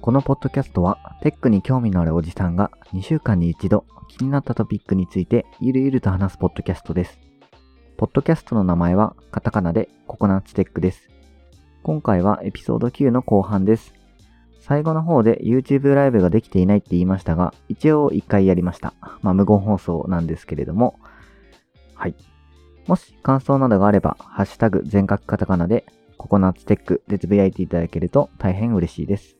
このポッドキャストは、テックに興味のあるおじさんが2週間に一度気になったトピックについてゆるゆると話すポッドキャストです。ポッドキャストの名前はカタカナでココナッツテックです。今回はエピソード9の後半です。最後の方で YouTube ライブができていないって言いましたが、一応1回やりました。まあ無言放送なんですけれども、はい。もし感想などがあれば、ハッシュタグ全角カタカナでココナッツテックでつぶやいていただけると大変嬉しいです。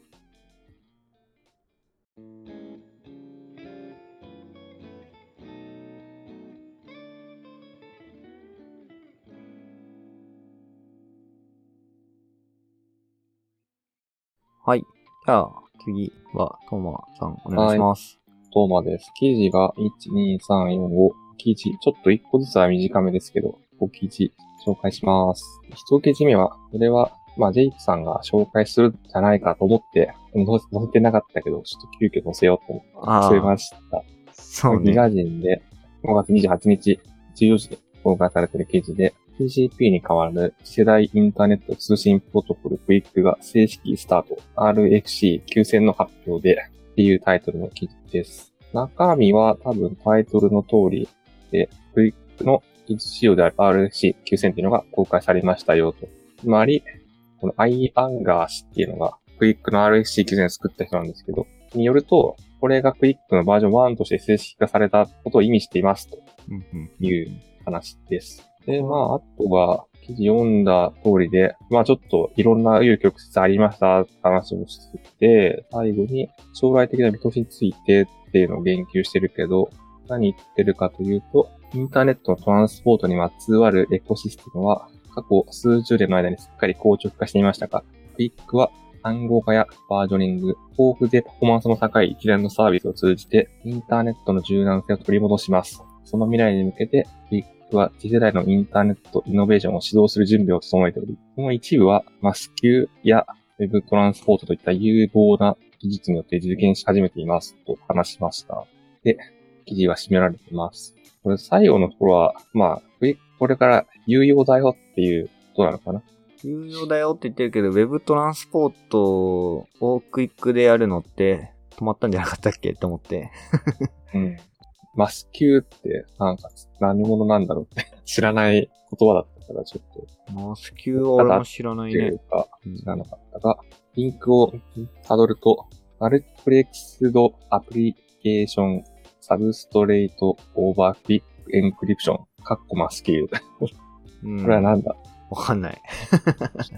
はい。じゃあ、次は、トーマさん、お願いします。トーマです。記事が1、2、3、4、5記事。ちょっと1個ずつは短めですけど、5記事紹介します。1記事目は、これは、まあ、ジェイクさんが紹介するんじゃないかと思って、載せ載せてなかったけど、ちょっと急遽載せようと思って、あー載せました。ギそうね。ガ人で5月28日14時で公開されている記事で、TCP に代わる次世代インターネット通信プロトコルクイックが正式スタート。RFC9000 の発表でっていうタイトルの記事です。中身は多分タイトルの通りで、 QUIC の技術仕様である RFC9000 っていうのが公開されましたよと。つまり、この i アンガー氏っていうのがクイックの RFC9000 を作った人なんですけど、によると、これが QUIC のバージョン1として正式化されたことを意味していますという話です。で、まあ、あとは、記事読んだ通りで、まあちょっといろんな紆余曲折ありました話をしてて、最後に将来的な見通しについてっていうのを言及してるけど、何言ってるかというと、インターネットのトランスポートにまつわるエコシステムは過去数十年の間にすっかり硬直化していましたが、クイックは暗号化やバージョニング、豊富でパフォーマンスの高い一連のサービスを通じて、インターネットの柔軟性を取り戻します。その未来に向けて、クイックは次世代のインターネットイノベーションを指導する準備を整えており、この一部はマスキューや Web トランスポートといった有望な技術によって実現し始めていますと話しました。で、記事は締められています。これ最後のところは、まあ、これから有用だよっていうことなのかな？有用だよって言ってるけど、Web トランスポートをクイックでやるのって止まったんじゃなかったっけと思って。うん。マスキューって、なんか、何者なんだろうって知らない言葉だったから、ちょっと、 MASQUE は俺も知らないね知らなかったが、リンクを辿ると、マルチプレックスドアプリケーションサブストレートオーバークリックエンクリプション、カッコマスキュー。こうんれはなんだ、わかんない。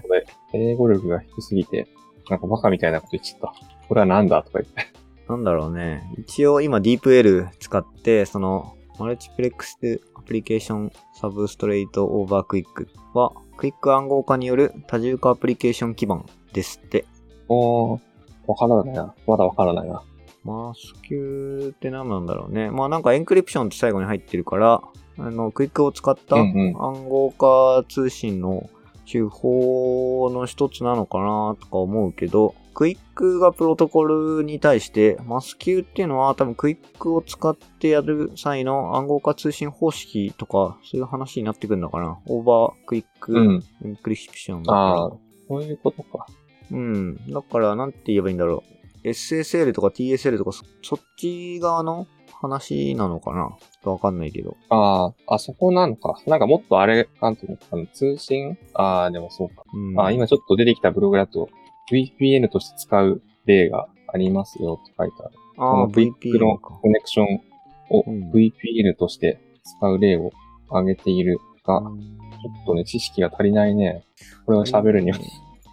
これ、英語力が低すぎて、なんかバカみたいなこと言っちゃった。これはなんだ？とか言って。なんだろうね。一応今 DeepL 使って、その、 Multiplexアプリケーションサブストレートオーバークイックは、クイック暗号化による多重化アプリケーション基盤ですって。おー、わからないな。まだわからないな。 MASQUE って何なんだろうね。まあなんか Encryption って最後に入ってるから、あの、 QUIC を使った暗号化通信の手法の一つなのかなとか思うけど、 QUIC がプロトコルに対して、 MASQUE っていうのは多分 QUIC を使ってやる際の暗号化通信方式とか、そういう話になってくるのかな。 over QUIC うん。 Encryption だから。ああ、そういうことか。うん。だから、なんて言えばいいんだろう。SSL とか TSL とかそ、そっち側の話なのかなちょっとわかんないけど。ああ、あそこなのか。なんかもっとあれ、なんていうのあの通信？ああ、でもそうか。うん。あ今ちょっと出てきたブログだと、VPN として使う例がありますよって書いてある。ああ、この VPN の。コネクションをうん VPN として使う例を挙げているが、うんちょっとね、知識が足りないね。これを喋るには。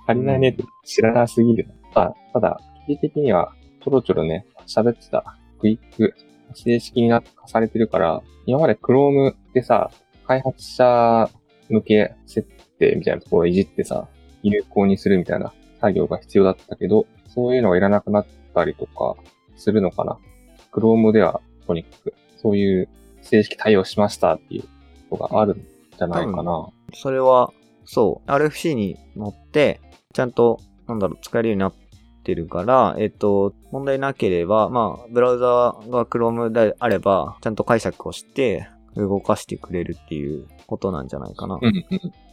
足りないねって知らなすぎる。あただ、記事的にはちょろちょろね、喋ってたクイック、正式になされてるから、今まで Chrome でさ、開発者向け設定みたいなところをいじってさ、有効にするみたいな作業が必要だったけど、そういうのがいらなくなったりとかするのかな。Chrome ではとにかく、そういう正式対応しましたっていうことがあるんじゃないかな。それは、そう、RFC に乗って、ちゃんと、なんだろう、使えるようになっってるから、えっと、問題なければ、まあ、ブラウザが Chrome であれば、ちゃんと解釈をして、動かしてくれるっていうことなんじゃないかな。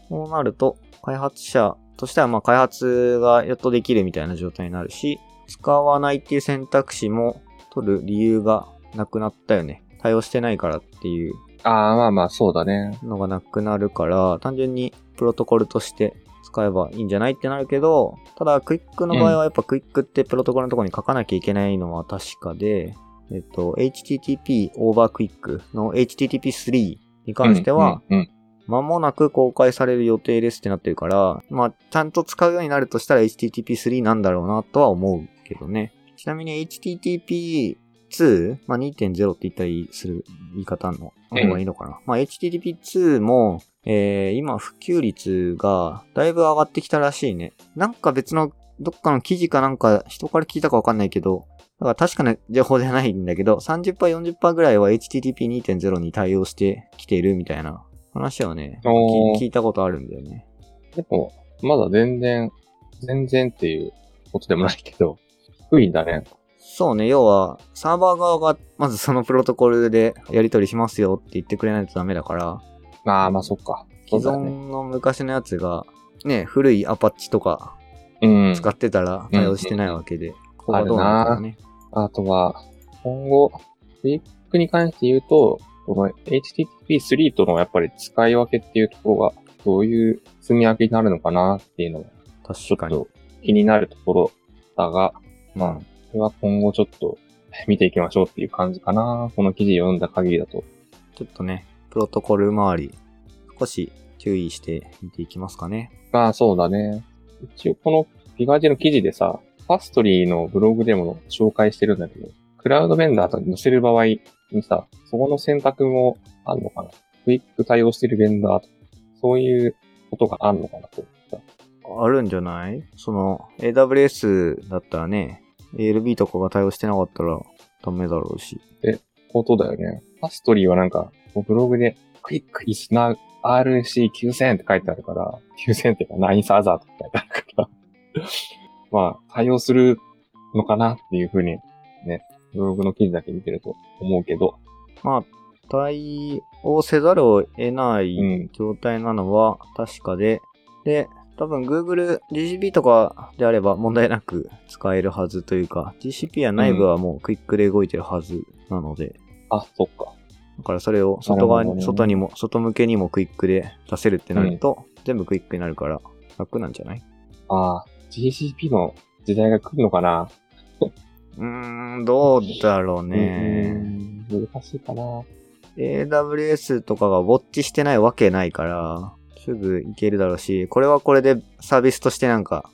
そうなると、開発者としては、まあ、開発がやっとできるみたいな状態になるし、使わないっていう選択肢も取る理由がなくなったよね。対応してないからっていうああ、まあまあ、そうだね。のがなくなるから、単純にプロトコルとして使えばいいんじゃないってなるけど、ただクイックの場合はやっぱクイックってプロトコルのところに書かなきゃいけないのは確かで、えっと、HTTP over QUIC の HTTP3 に関しては、うん、うん間もなく公開される予定ですってなってるから、まあ、ちゃんと使うようになるとしたら HTTP3 なんだろうなとは思うけどね。ちなみに HTTP2、まあ、2.0って言ったりする言い方の方がいいのかな。まあ、HTTP2 も、えー、今普及率がだいぶ上がってきたらしいね。なんか別のどっかの記事かなんか人から聞いたかわかんないけど、だから確かな情報じゃないんだけど、30%、40%ぐらいは HTTP2.0 に対応してきているみたいな話はね、聞いたことあるんだよね。でも、まだ全然、全然っていうことでもないけど、低いんだね。そうね、要は、サーバー側が、まずそのプロトコルでやり取りしますよって言ってくれないとダメだから、まあまあ、そっか。既。存の昔のやつが、ね、古いアパッチとかうん。使ってたら対応してないわけで、ここがどうなのかね。あとは、今後、クイックに関して言うと、この HTTP3 とのやっぱり使い分けっていうところが、どういう積み分けになるのかなっていうのは、ちょ確かに。気になるところだが、まあ、これは今後ちょっと見ていきましょうっていう感じかな。この記事読んだ限りだと。ちょっとね、プロトコル周り、少し注意して見ていきますかね。まあそうだね。一応このピガージの記事でさ、パストリーのブログでも紹介してるんだけど、クラウドベンダーと載せる場合にさ、そこの選択もあるのかな？クイック対応してるベンダーとか、そういうことがあるのかなと。あるんじゃない？その、AWS だったらね、ALB とかが対応してなかったらダメだろうし。ことだよね。パストリーはなんか、ブログで、クイック is now RC9000 って書いてあるから、9000っていうか9サーザーとか書いてあるから、まあ、対応するのかなっていうふうに、ね、ブログの記事だけ見てると思うけど、まあ、対応せざるを得ないうん。状態なのは確かで、で、多分 Google GCP とかであれば問題なく使えるはずというか、GCP や内部はもうクイックで動いてるはずなので、あ、そっか。だからそれを外側に、ね。外にも、外向けにもクイックで出せるってなると、全部クイックになるから楽なんじゃない？ああ、GCP の時代が来るのかな？うーん、どうだろううね。ん難しいかな AWS とかがウォッチしてないわけないから、すぐいけるだろうし、これはこれでサービスとしてなんか、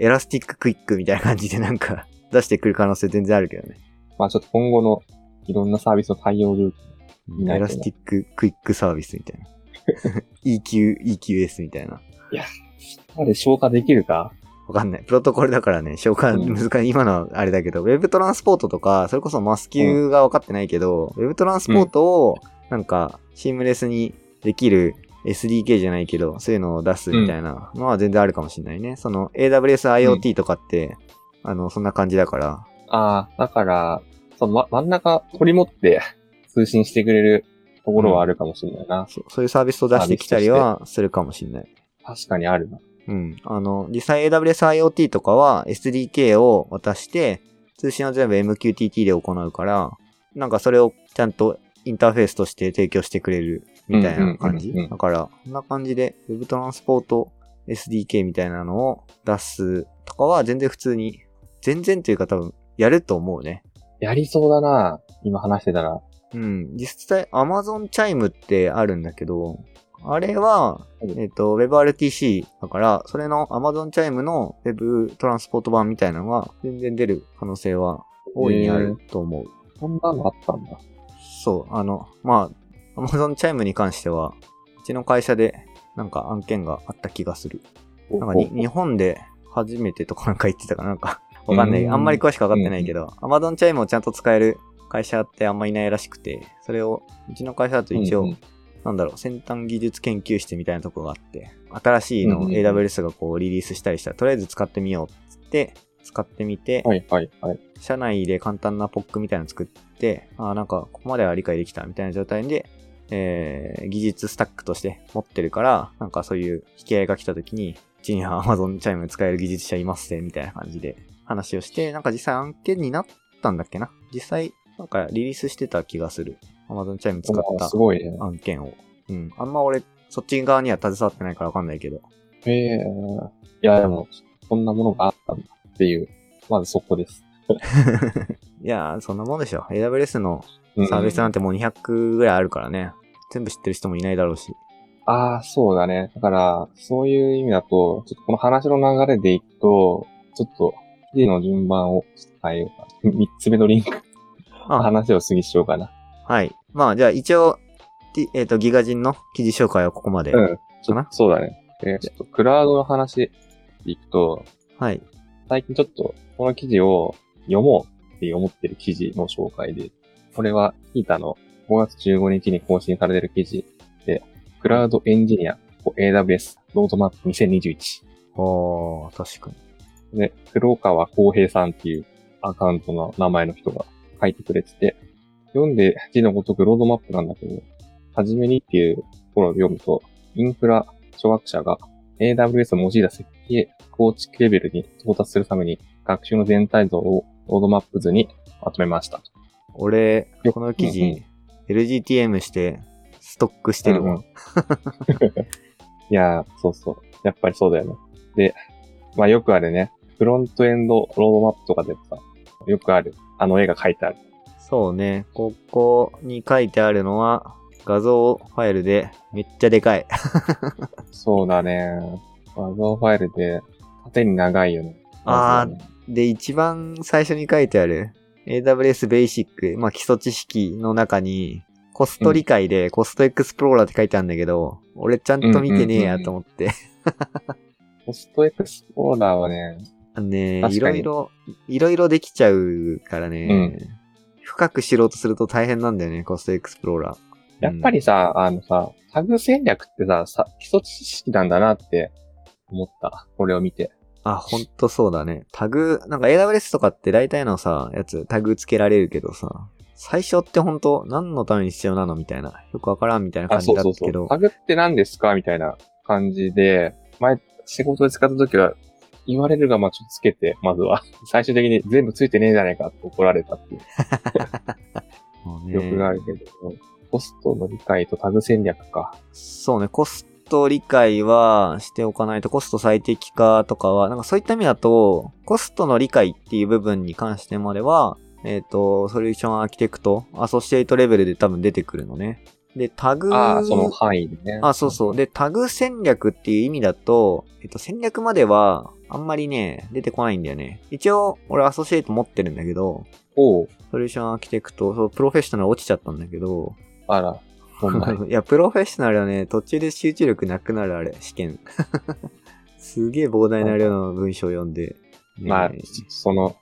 Elastic QUIC みたいな感じでなんか 出してくる可能性全然あるけどね。まあちょっと今後のいろんなサービスの対応ルート。いないとね Elastic QUIC Service みたいな。EQ、EQS みたいな。あれ消化できるか？わかんない。プロトコルだからね、消化うん難しい。今のはあれだけど、Web トランスポートとか、それこそマスキューが分かってないけど、Web トランスポートを、なんか、シームレスにできる SDK じゃないけど、そういうのを出すみたいなのは全然あるかもしれないね。その AWS IoT とかって、あの、そんな感じだから、ああ、だから、その、ま、真ん中取り持って通信してくれるところはあるかもしれないな。そそういうサービスを出してきたりはするかもしれない。確かにあるな。うん。あの、実際 AWS IoT とかは SDK を渡して、通信は全部 MQTT で行うから、なんかそれをちゃんとインターフェースとして提供してくれるみたいな感じ。だから、こんな感じで Web トランスポート SDK みたいなのを出すとかは全然普通に、全然というか多分やると思うね。やりそうだな。今話してたら。うん。実際 Amazon Chime ってあるんだけど、あれは、うんえっ、と、WebRTC だから、それの Amazon Chime の Web トランスポート版みたいなのが全然出る可能性は大いにあると思う。そんなのあったんだ。そう、あの、まあ、Amazon Chime に関しては、うちの会社でなんか案件があった気がする。なんかに日本で初めてとかなんか言ってたかななんか、わかんない。うんあんまり詳しくわかってないけど、Amazon Chime をちゃんと使える会社ってあんまいないらしくて、それを、うちの会社だと一応、なんだろう、先端技術研究室みたいなとこがあって、新しいのを AWS がこうリリースしたりしたら、とりあえず使ってみようっつって、使ってみて、はいはいはい。社内で簡単な POC みたいなの作って、あーなんか、ここまでは理解できたみたいな状態で、えー技術スタックとして持ってるから、なんかそういう引き合いが来た時に、うちには Amazon チャイム使える技術者いますね、みたいな感じで話をして、なんか実際案件になったんだっけな？実際、なんかリリースしてた気がする。Amazon チャイム使った。案件を。うん。あんま俺、そっち側には携わってないからわかんないけど。へえ。いや、でも、こんなものがあったんだっていう、まずそこです。いやー、そんなもんでしょ。AWS のうんサービスなんてもう200ぐらいあるからね。全部知ってる人もいないだろうし。ああ、そうだね。だから、そういう意味だと、ちょっとこの話の流れでいくと、ちょっと、記事の順番を変えようかな。三つ目のリンク、あ、話を過ぎしようかな。はい。まあ、じゃあ一応、えっ、と、ギガ人の記事紹介はここまで。うん。そうだね。で、ちょっと、クラウドの話でいくと、はい。最近ちょっと、この記事を読もうって思ってる記事の紹介で、これは、ヒータの5月15日に更新されてる記事で、クラウドエンジニア AWS ロードマップ2021。おー、確かに。で、黒川公平さんっていうアカウントの名前の人が書いてくれてて、読んで字のごとくロードマップなんだけど、はじめにっていうところを読むと、インフラ諸学者が AWS を用いた設計構築レベルに到達するために学習の全体像をロードマップ図にまとめました。俺よ、この記事、うん LGTM して、ストックしてるわ。うんうん いやー、そうそう。やっぱりそうだよね。で、まあよくあるね、フロントエンドロードマップとかでもさ、よくある、あの絵が書いてある。そうね。ここに書いてあるのは、画像ファイルでめっちゃでかい。そうだね。画像ファイルで、縦に長いよね。あーまずはねで、一番最初に書いてある AWS Basic、まあ基礎知識の中に、コスト理解でコストエクスプローラーって書いてあるんだけど、俺ちゃんと見てねえやと思って。ポストエクスプローラーはね、ね、いろいろ、いろいろできちゃうからね、深く知ろうとすると大変なんだよね、コストエクスプローラー。やっぱりさ、あのさ、タグ戦略ってささ、基礎知識なんだなって思った。これを見て。あ、ほんとそうだね。タグ、なんか AWS とかって大体のさ、やつタグつけられるけどさ、最初ってほんと何のために必要なのみたいな。よくわからんみたいな感あ、じそうそうそう。だったけど。タグって何ですかみたいな感じで、前、仕事で使った時は、言われるがまあちょっとつけて、まずは。最終的に全部ついてねえじゃないかって怒られたっていう もうね記憶があるけど、コストの理解とタグ戦略か。そうね、コスト理解はしておかないと、コスト最適化とかは、なんかそういった意味だと、コストの理解っていう部分に関してまでは、えっ、と、ソリューションアーキテクト、アソシエイトレベルで多分出てくるのね。で、タグ、ああ、その範囲でね。あ、そうそう。で、タグ戦略っていう意味だと、えっと、戦略までは、あんまりね、出てこないんだよね。一応、俺アソシエイト持ってるんだけど、おう。ソリューションアーキテクト、そう、プロフェッショナル落ちちゃったんだけど、あら、問題。いや、プロフェッショナルはね、途中で集中力なくなるあれ、試験。すげえ膨大な量の文章を読んで。ねまあ、その、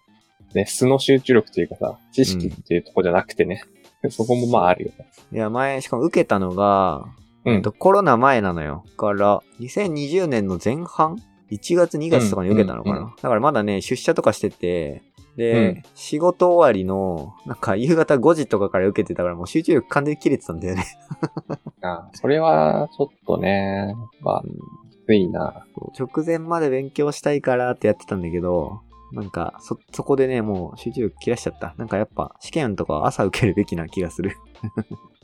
ね、素の集中力というかさ、知識っていうとこじゃなくてね、そこもまああるよね。いや、前、しかも受けたのが、うんえっと、コロナ前なのよ。だから、2020年の前半 ?1 月2月とかに受けたのかな、うんうんだからまだね、出社とかしてて、で、うん仕事終わりの、なんか夕方5時とかから受けてたからもう集中力完全に切れてたんだよね。あそれは、ちょっとね、まあ、うんきついな。直前まで勉強したいからってやってたんだけど、なんか、そ、そこでね、もう集中力切らしちゃった。なんかやっぱ、試験とかは朝受けるべきな気がする。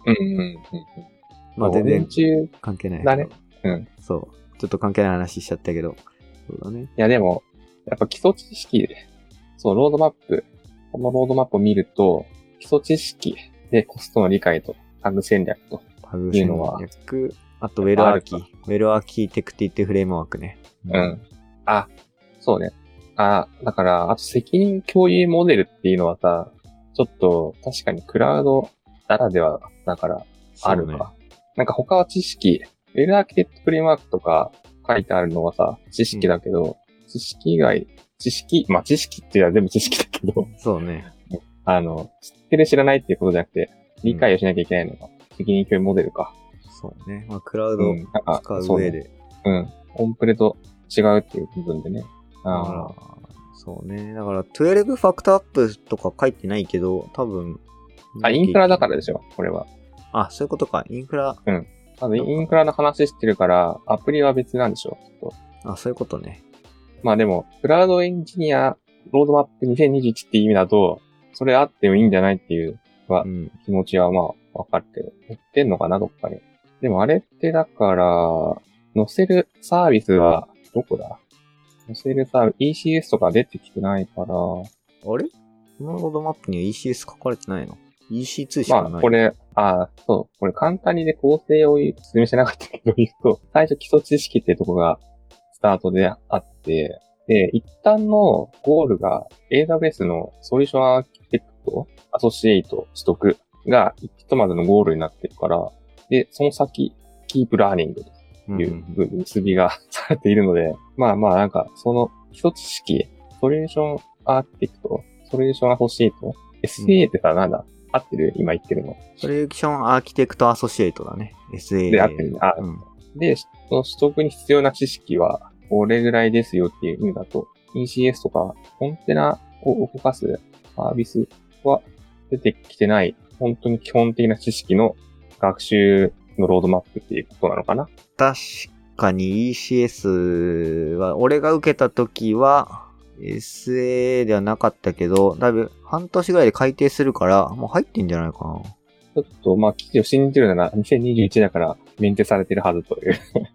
うんうんうんうん。まあ全然関係ない。だね。うん。そう。ちょっと関係ない話しちゃったけど。そうだね。やでも、やっぱ基礎知識で、そう、ロードマップ、このロードマップを見ると、基礎知識でコストの理解とタグ戦略と、タグ戦略いうのは。あと、 Well-Archi。Well-Architected Framework ね。うん。あ、そうね。あ、だから、あと責任共有モデルっていうのはさ、ちょっと確かにクラウドならではだからあるそうねか。なんか他は知識、 Well-Architected Framework とか書いてあるのはさ、知識だけど、知識以外、知識、まあ知識っていうのは全部知識だけど、そうね。あの、知ってる知らないっていうことじゃなくて、理解をしなきゃいけないのが、責任共有モデルか。そうね。まあ、クラウドうん。なんか使うそうね上で。うん。オンプレと違うっていう部分でね。だああからそうね。だから、12ファクターアップとか書いてないけど、多分。あ、インフラだからでしょ、これは。あ、そういうことか。インフラ。まずインフラの話してるから、アプリは別なんでしょと。あ、そういうことね。まあでも、クラウドエンジニアロードマップ2021っていう意味だと、それあってもいいんじゃないっていううん。気持ちはまあわかるけど、言ってんのかな、どっかに。でもあれってだから、載せるサービスはどこだ？載せるサービス、ECS とか出てきてないから、あれ？このロードマップには ECS 書かれてないの ?EC2 しかない。まあこれ、あそう、これ簡単にで構成を説明してなかったけど言うと、最初基礎知識っていうところがスタートであって、で、一旦のゴールが AWS の Solution Architect、Associate 取得がひとまずのゴールになってるから、で、その先、 Keep Learning うんという結びがされているので、まあまあなんか、その基礎知識、 Solution Architect、Solution Associate、SA ってさ、なんだ合ってる？今言ってるの。 Solution Architect Associate だね。SA。で合ってるねあうん。で、その取得に必要な知識は、これぐらいですよっていう意味だと、ECS とか、コンテナを動かすサービスは出てきてない、本当に基本的な知識の学習のロードマップっていうことなのかな？確かに ECS は、俺が受けた時は、SA ではなかったけど、だいぶ半年ぐらいで改定するから、もう入ってんじゃないかな。ちょっと、まあ、記事を信じるなら、2021だから、メンテされてるはずという、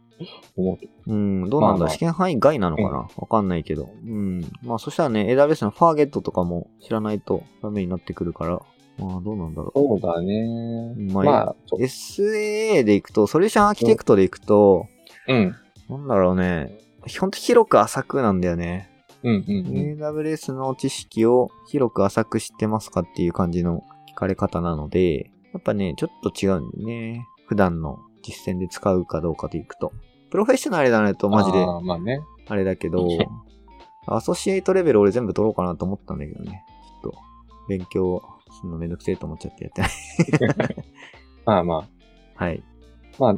思う。うん、どうなんだ、まあまあ試験範囲外なのかな？わ、かんないけど。うん。まあそしたらね、AWS のファーゲットとかも知らないとダメになってくるから、まあどうなんだろそうだね。まあまあ。SAA でいくと、ソリューションアーキテクトでいくと、うん。なんだろうね、ほんと広く浅くなんだよね。うん、うん、うん。AWS の知識を広く浅く知ってますかっていう感じの聞かれ方なので、やっぱね、ちょっと違うんだよね。普段の実践で使うかどうかでいくと。プロフェッショナルだねとマジでまあね。あれだけど、アソシエイトレベル俺全部取ろうかなと思ったんだけどね。ちょっと、勉強するのめんどくせえと思っちゃってやってない。まあまあ。はい。まあ、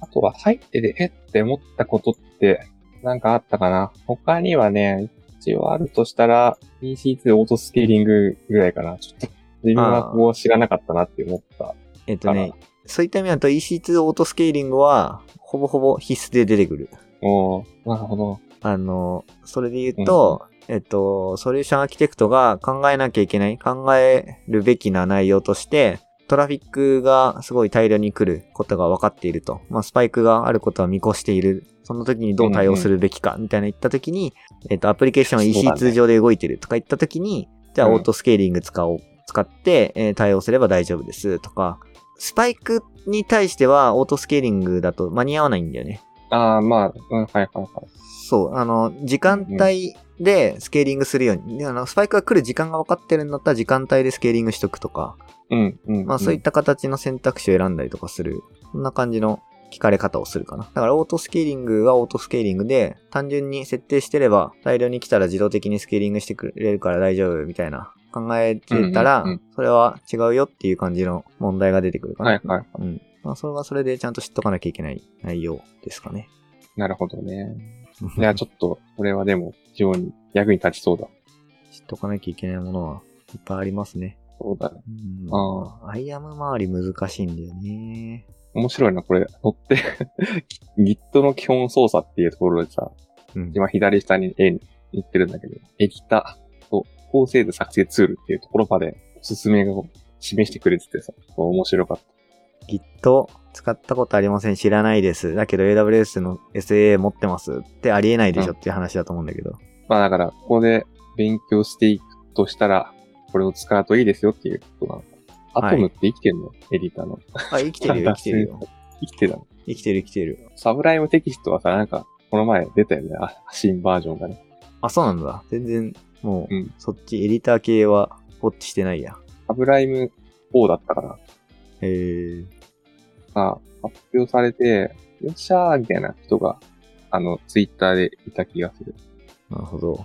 あとは入ってて、えっ？て思ったことって、なんかあったかな？他にはね、一応あるとしたら、EC2 オートスケーリングぐらいかな。ちょっと、自分はこう知らなかったなって思った。えっとね、そういった意味だと EC2 オートスケーリングは、ほぼほぼ必須で出てくる。おーなるほど。あの、それで言うと、えっと、ソリューションアーキテクトが考えなきゃいけない、考えるべきな内容として、トラフィックがすごい大量に来ることが分かっていると。まあ、スパイクがあることは見越している。その時にどう対応するべきか、みたいな言った時に、えっと、アプリケーションはそうだね EC2 上で動いてるとか言った時に、じゃあうんオートスケーリング使おう、使って、えー対応すれば大丈夫ですとか、スパイクに対してはオートスケーリングだと間に合わないんだよね。ああ、まあ、うん、はいはいはい。そう、あの、時間帯でスケーリングするように。であのスパイクが来る時間が分かってるんだったら時間帯でスケーリングしとくとか、うん、うん。まあそういった形の選択肢を選んだりとかする。そんな感じの聞かれ方をするかな。だからオートスケーリングはオートスケーリングで、単純に設定してれば大量に来たら自動的にスケーリングしてくれるから大丈夫みたいな考えてたらうんうんうん、それは違うよっていう感じの問題が出てくるかな。はいはい。うん。まあそれはそれでちゃんと知っとかなきゃいけない内容ですかね。なるほどね。いや、ちょっと、これはでも、非常に役に立ちそうだ。知っとかなきゃいけないものはいっぱいありますね。そうだね。うんあアイアム周り難しいんだよね。面白いな、これ。乗って、Git の基本操作っていうところでさ、うん。今左下に絵に言ってるんだけど、エディターと高精度作成ツールっていうところまでおすすめを示してくれててさ、面白かった。Git 使ったことありません。知らないです。だけど AWS の SA 持ってますってありえないでしょっていう話だと思うんだけど。まあだから、ここで勉強していくとしたら、これを使うといいですよっていうことなの。アトムって生きてんの、エディターの。あ、生きてるよ、生きてるよ。生きてたの。生きてる、生きてる。サブライムテキストはさ、なんか、この前出たよね。あ新バージョンがね。あ、そうなんだ。全然、もう、うんそっちエディター系はウォッチしてないや。サブライム4だったから、へー。が発表されて、よっしゃーみたいな人が、あの、ツイッターでいた気がする。なるほど。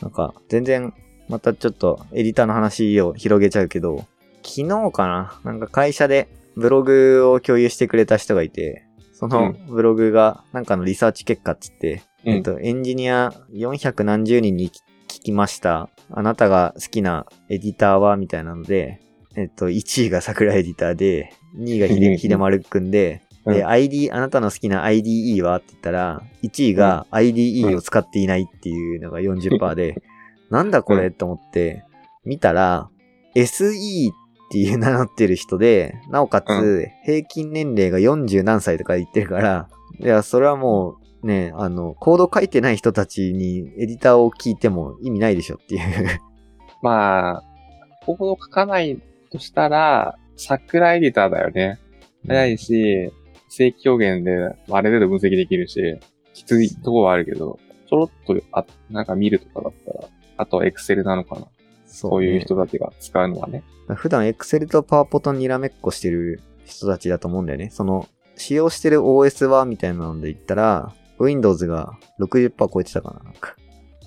なんか、全然、またちょっとエディターの話を広げちゃうけど、昨日かな？なんか会社でブログを共有してくれた人がいて、そのブログがなんかのリサーチ結果っつって、うんえっと、エンジニア400何十人に聞きました。あなたが好きなエディターは？みたいなので、えっと、1位が桜エディターで、2位がひうんで、ひでまるくんで、で、うん ID、あなたの好きな IDE はって言ったら、1位が IDE を使っていないっていうのが40%で、なんだこれと思って、見たら、SE っていう名乗ってる人で、なおかうつ、平均年齢が40何歳とか言ってるから、いや、それはもう、ね、あの、コード書いてない人たちにエディターを聞いても意味ないでしょっていう。まあ、コード書かないとしたら、桜エディターだよね。早いし、正規表現である程度分析できるし、きついところはあるけど、ちょろっと、あ、なんか見るとかだったら、あとは Excel なのかな。そそういうね人たちが使うのはね。普段 Excel と PowerPoint とにらめっこしてる人たちだと思うんだよね。その、使用してる OS はみたいなので言ったら、Windows が60%超えてたかななんか。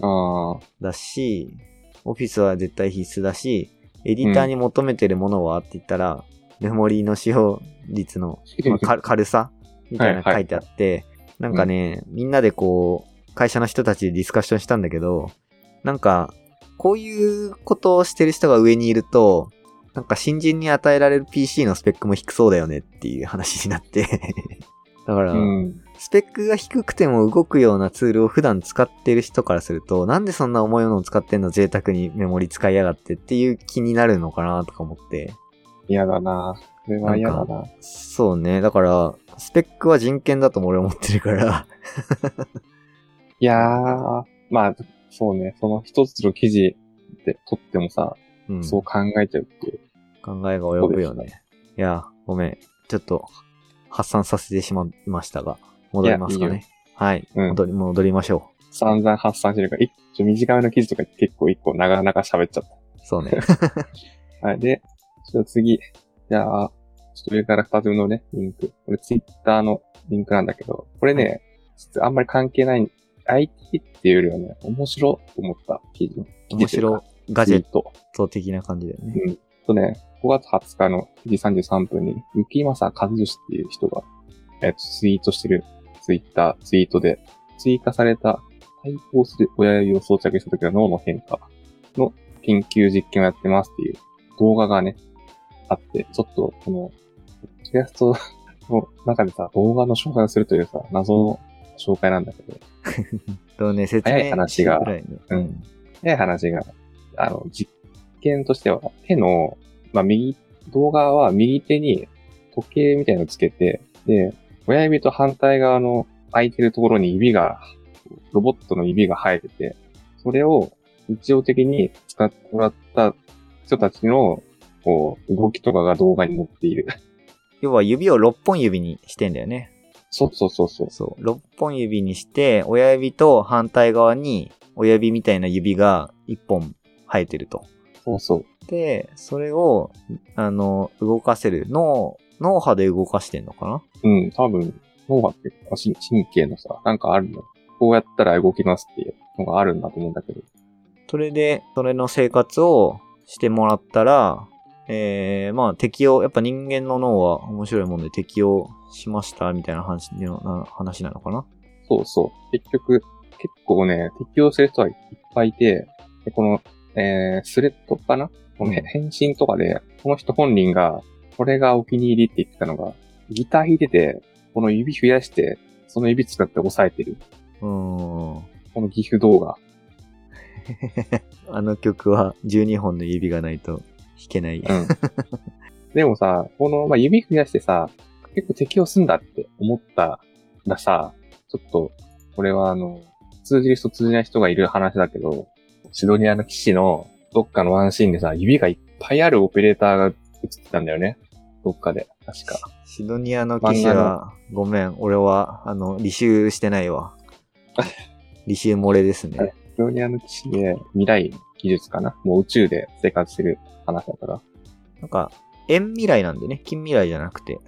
ああ、だし、Office は絶対必須だし、エディターに求めてるものはって言ったら、メモリーの使用率の、まあか 軽さみたいなの書いてあって、なんかね、みんなでこう、会社の人たちでディスカッションしたんだけど、なんか、こういうことをしてる人が上にいると、なんか新人に与えられる PC のスペックも低そうだよねっていう話になって。だから、うん。スペックが低くても動くようなツールを普段使ってる人からすると、なんでそんな重いものを使ってんの？贅沢にメモリ使いやがってっていう気になるのかなとか思って。嫌だな。これは嫌だな。そうね。だから、スペックは人権だとも俺は思ってるから。いやー、まあ、そうね。その一つの記事で撮ってもさ、うん。そう考えちゃうっていう。考えが及ぶよね。いや、ごめん。ちょっと、発散させてしまいましたが、戻りますかいやいいね。はい。うん戻り、戻りましょ散々発散してるから、一ちょ短めの記事とか結構一個長々喋っちゃっう。そうね。た。はい。で、ちょっと次。じゃあ、ちょっと上から二つ目のね、リンク。これツイッターのリンクなんだけど、これね、実はあんまり関係ない、IT っていうよりはね、面白と思った記事。面白ガジェット。ト的な感じだよね。うん。とね、5月20日の9時33分に、雪政和義っていう人が、えっと、ツイートしてるツイッター、ツイートで、追加された対抗する親指を装着した時の脳の変化の研究実験をやってますっていう動画がね、あって、ちょっと、この、キャストの中でさ、動画の紹介をするというさ、謎の紹介なんだけど、とね、説明早い話がうん。早い話が、あの、実験としては、手の、まあ、右、動画は右手に時計みたいなのつけて、で、親指と反対側の空いてるところに指が、ロボットの指が生えてて、それを日常的に使ってもらった人たちの、こう、動きとかが動画に載っている。要は指を6本指にしてんだよね。そうそうそうそう。そう。6本指にして、親指と反対側に親指みたいな指が1本生えてると。そうそう。で、それを、あの、動かせる。脳、脳波で動かしてんのかな？うん、多分、脳波って神神経のさ、なんかあるの。こうやったら動きますっていうのがあるんだと思うんだけど。それで、それの生活をしてもらったら、えー、まあ適応、やっぱ人間の脳は面白いもんで適応しましたみたいな話のな話なのかな？そうそう。結局、結構ね、適用する人はいっぱいいて、でこの、えー、スレッドかな？このうん返信とかで、この人本人が、これがお気に入りって言ってたのが、ギター弾いてて、この指増やして、その指使って押さえてる。うーん。このギフ動画。あの曲は12本の指がないと弾けない。うん。でもさ、この、まあ、指増やしてさ、結構適用すんだって思ったらさ、ちょっと、これはあの、通じる人通じない人がいる話だけど、シドニアの騎士のどっかのワンシーンでさ、指がいっぱいあるオペレーターが映ってたんだよね。どっかで、確か。シドニアの騎士は、ごめん、俺は、あの、履修してないわ。履修漏れですね。シドニアの騎士で未来技術かな？もう宇宙で生活してる話だから。なんか、遠未来なんでね、近未来じゃなくて、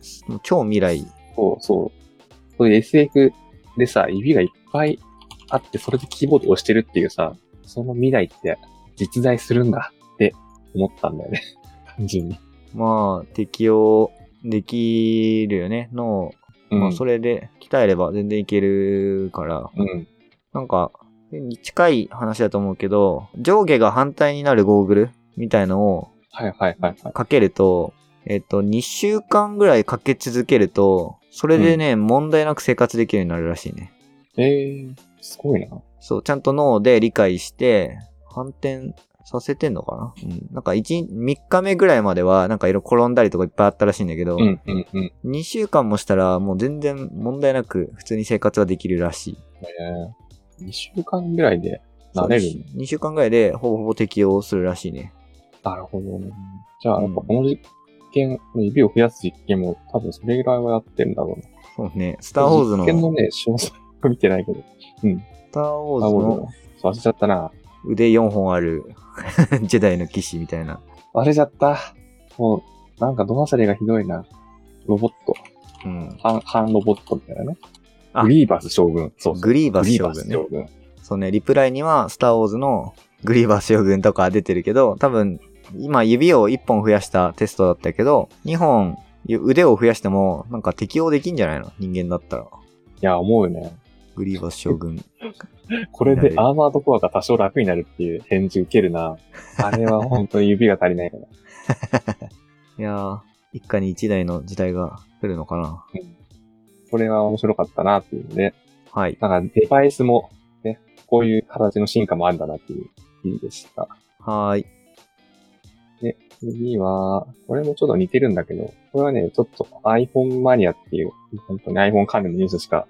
超未来。そうそう。そういう SF でさ、指がいっぱいあって、それでキーボード押してるっていうさ、その未来って実在するんだって思ったんだよね。単純に。まあ、適応できるよね。脳、うん。まあ、それで鍛えれば全然いけるから、うん。なんか、に近い話だと思うけど、上下が反対になるゴーグルみたいのをはいはいはいはい。かけると、えっと、2週間ぐらいかけ続けると、それでね、問題なく生活できるようになるらしいね。えー、すごいな。そう、ちゃんと脳で理解して、反転させてんのかな？うん。なんか1、3日目ぐらいまでは、なんか色転んだりとかいっぱいあったらしいんだけど、うんうんうん。2週間もしたらもう全然問題なく普通に生活はできるらしい。えー、2週間ぐらいで慣れるね。2週間ぐらいでほぼほぼ適用するらしいね。なるほどね。じゃあ、うんやっぱこの実験、この指を増やす実験も多分それぐらいはやってるんだろうな。そうね。スターウォーズの、実験のね、詳細は見てないけど。スターウォあ、ーズの忘れちゃったな。腕4本ある ジェダイの騎士みたいな。忘れちゃった。もう、なんかド忘れがひどいな。ロボット。うん。半、半ロボットみたいなね。あグリーバス将軍。そうそう。グリーバス将軍ね。ス将軍。そうね、リプライにはスターウォーズのグリーバス将軍とか出てるけど、多分、今指を1本増やしたテストだったけど、2本腕を増やしてもなんか適用できんじゃないの？人間だったら。いや、思うよね。グリーバス将軍。これでアーマードコアが多少楽になるっていう返事受けるな。あれは本当に指が足りないから。いやー、一家に一台の時代が来るのかな。これは面白かったなっていうので、はい。なんかデバイスもね、こういう形の進化もあるんだなっていう記事でした。はーい。で、次は、これもちょっと似てるんだけど、これはね、ちょっと iPhone マニアっていう、本当に iPhone 関連のニュースしか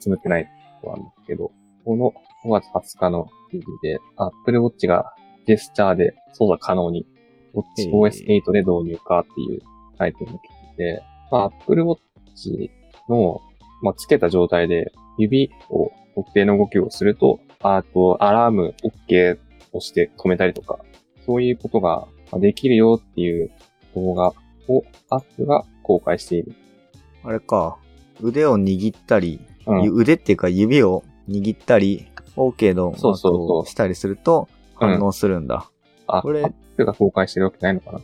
集めてないことなんですけど、この5月20日の記事で、Apple Watch がジェスチャーで操作可能に、へー WatchOS8 で導入かっていうタイトルの記事で、まあ、Apple Watch の、まあ、つけた状態で指を特定の動きをすると、あと、アラーム OK をして止めたりとか、そういうことができるよっていう動画をアップが公開している。あれか。腕を握ったり、うん。ゆ腕っていうか指を握ったり、OK のマそうそしたりするとうん。反応するんだ。あ、これアップが公開してるわけないのかな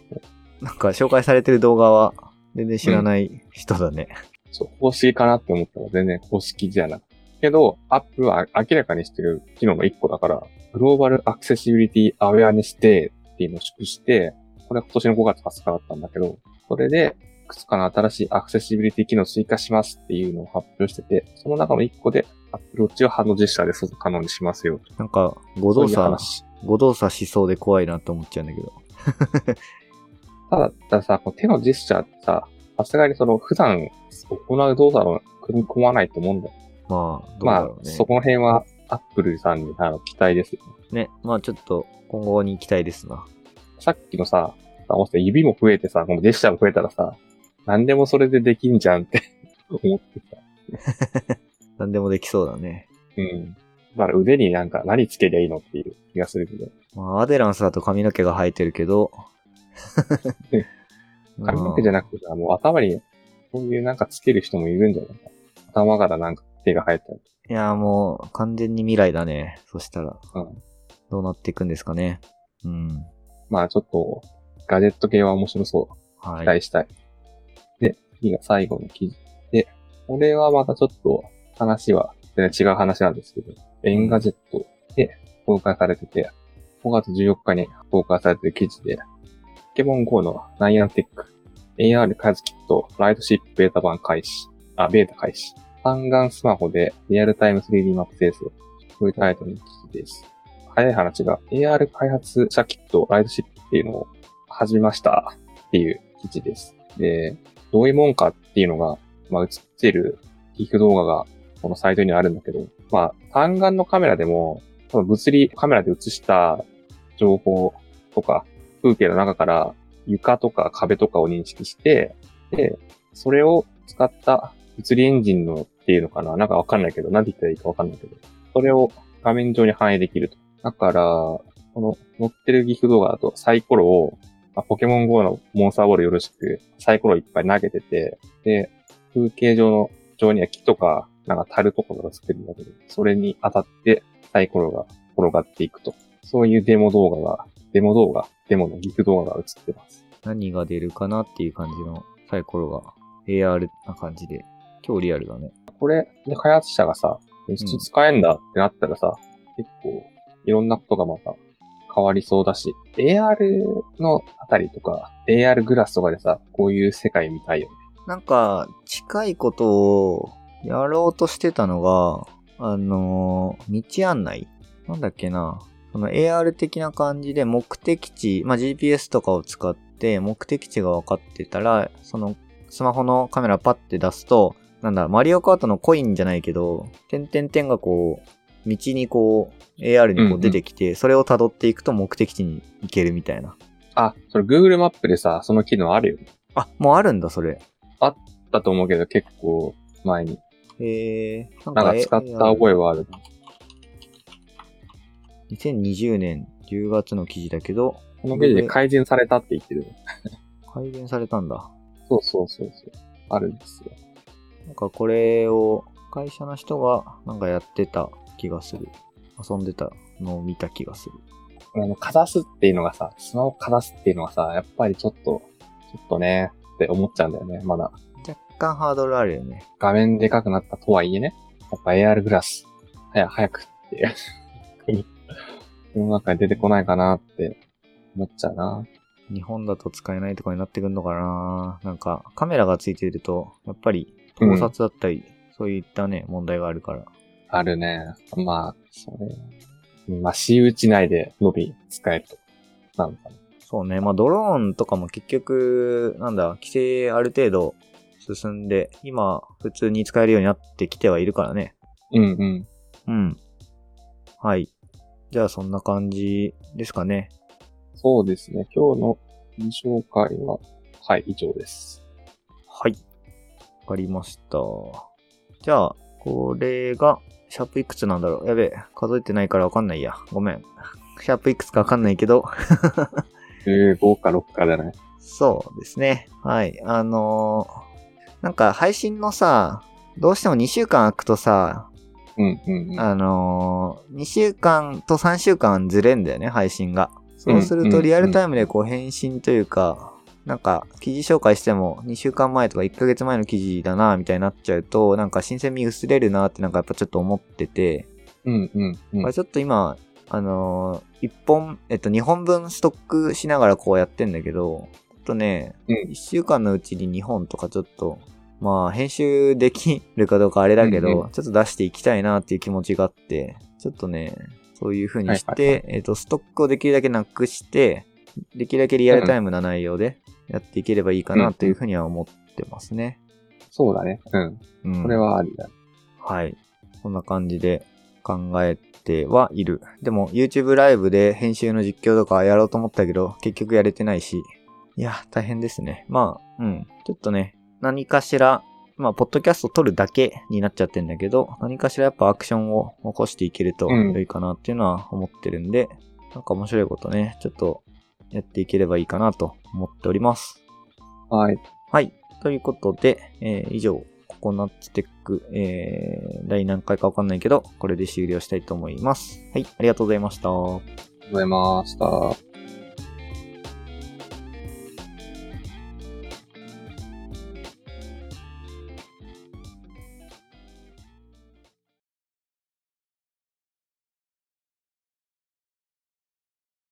なんか紹介されてる動画は全然知らない人だね。そう、公式かなって思ったら全然公式じゃなくけど、アップは明らかにしてる機能の一個だから、グローバルアクセシビリティアウェアネスデーっていうのを祝して、これは今年の5月20日だったんだけど、それで、いくつかの新しいアクセシビリティ機能を追加しますっていうのを発表してて、その中の一個で、Apple Watch をハンドジェスチャーで操作可能にしますよ。なんか、誤動作、話。誤動作しそうで怖いなって思っちゃうんだけど。ただ、たださ、こう手のジェスチャーってさ、さすがにその普段行う動作を組み込まないと思うんだよ。まあ、どうまあ。そこの辺はアップルさんにあの期待ですよね。ね。まあちょっと今後に期待ですな。さっきのさ、指も増えてさ、このジェスチャーも増えたらさ、何でもそれでできんじゃんって思ってさ。何でもできそうだね。うん。だから腕になんか何つけりゃいいのっていう気がするけど。まあアデランスだと髪の毛が生えてるけど。髪の毛じゃななくてさ、もう頭にそういうなんかつける人もいるんじゃない？かな。頭からなんか手が生えたりいや、もう完全に未来だね。そしたら。うん。どうなっていくんですかね。うん。まあちょっと、ガジェット系は面白そう。はい。期待したい。次が最後の記事で、これはまたちょっと話は全然違う話なんですけど、 Engadgetで公開されてて、5月14日に公開されてる記事で、ポケモン GO のナイアンテック、AR 開発キット、ライトシップベータ版開始、あ、ベータ開始、単眼スマホでリアルタイム 3D マップ生成、こういうタイトルの記事です。早い話が AR 開発者キット、ライトシップっていうのを始めましたっていう記事です。で、どういうもんかっていうのが、まあ、映ってるギフ動画がこのサイトにあるんだけど、まあ、単眼のカメラでも、多分物理カメラで映した情報とか、風景の中から床とか壁とかを認識して、で、それを使った物理エンジンのっていうのかななんかわかんないけど、なんて言ったらいいかわかんないけど、それを画面上に反映できると。だから、この載ってるギフ動画だとサイコロをまあポケモン GO のモンスターボールよろしく、サイコロいっぱい投げてて、で、風景上の、上には木とか、なんか樽とかがつってるんだけど、それに当たってサイコロが転がっていくと。そういうデモ動画が、デモ動画、デモのギフ動画が映ってます。何が出るかなっていう感じのサイコロが AR な感じで、今日リアルだね。これ、で、開発者がさ、実質使えんだってなったらさ、結構、いろんなことがまた変わりそうだし、AR のあたりとか、AR グラスとかでさ、こういう世界見たいよね。なんか、近いことをやろうとしてたのが、あのー道案内なんだっけな。その AR 的な感じで目的地、まあ、GPS とかを使って目的地が分かってたら、そのスマホのカメラパッて出すと、なんだ、マリオカートのコインじゃないけど、点々点がこう、道にこう、AR にこう出てきて、それを辿っていくと目的地に行けるみたいな。あ、それ Google マップでさ、その機能あるよね。あ、もうあるんだ、それ。だと思うけど、結構前に。へえー、なんなんか使った覚えはある。2020年10月の記事だけど、この記事で改善されたって言ってる。改善されたんだ。そうそうそうそう。あるんですよ。なんかこれを会社の人がなんかやってた気がする。遊んでたのを見た気がする。あの、かざすっていうのがさ、スマホかざすっていうのがさ、やっぱりちょっと、ちょっとね、って思っちゃうんだよね、まだ。若干ハードルあるよね。画面でかくなったとはいえね。やっぱ AR グラス、早、早くって、世の中に出てこないかなって思っちゃうな。日本だと使えないとかになってくんのかななんかカメラがついてると、やっぱり盗撮だったり、そういったね、問題があるから。あるね。まあ、それ、まあ、私有地内でのみ使えると。なのかな。そうね。まあドローンとかも結局、なんだ、規制ある程度進んで、今普通に使えるようになってきてはいるからね。うんうん。うん。はい。じゃあそんな感じですかね。そうですね。今日の紹介は、はい、以上です。はい。わかりました。じゃあ、これが、シャープいくつなんだろう？やべえ。数えてないからわかんないや。ごめん。シャープいくつかわかんないけど。15か6かじゃない。そうですね。はい。あのーなんか配信のさ、どうしても2週間空くとさ、うんうんうん。あのー、2週間と3週間ずれんだよね、配信が。そうするとリアルタイムでこう返信というか、なんか記事紹介しても2週間前とか1ヶ月前の記事だなみたいになっちゃうと、なんか新鮮味薄れるなってなんかやっぱちょっと思ってて、うんうんうん。まあちょっと今、あのー、1本、えっと2本分ストックしながらこうやってんだけど、ちょっとね、うん。1週間のうちに2本とかちょっと、まあ編集できるかどうかあれだけど、うんうちょっと出していきたいなっていう気持ちがあって、ちょっとね、そういう風にして、はいはいはえっと、ストックをできるだけなくして、できるだけリアルタイムな内容でやっていければいいかなという風には思ってますね。そうだね。うん。うん。これはありだ。はい。こんな感じで考えてはいる。でも YouTube ライブで編集の実況とかやろうと思ったけど、結局やれてないし。いや、大変ですね。まあ、うん。ちょっとね、何かしら、まあ、ポッドキャスト撮るだけになっちゃってんだけど、何かしらやっぱアクションを起こしていけるとうん良いかなっていうのは思ってるんで、なんか面白いことね、ちょっとやっていければいいかなと思っております。はい。はい。ということで、えー以上、ココナッツテック、えー、第何回かわかんないけど、これで終了したいと思います。はい、ありがとうございました。ありがとうございました。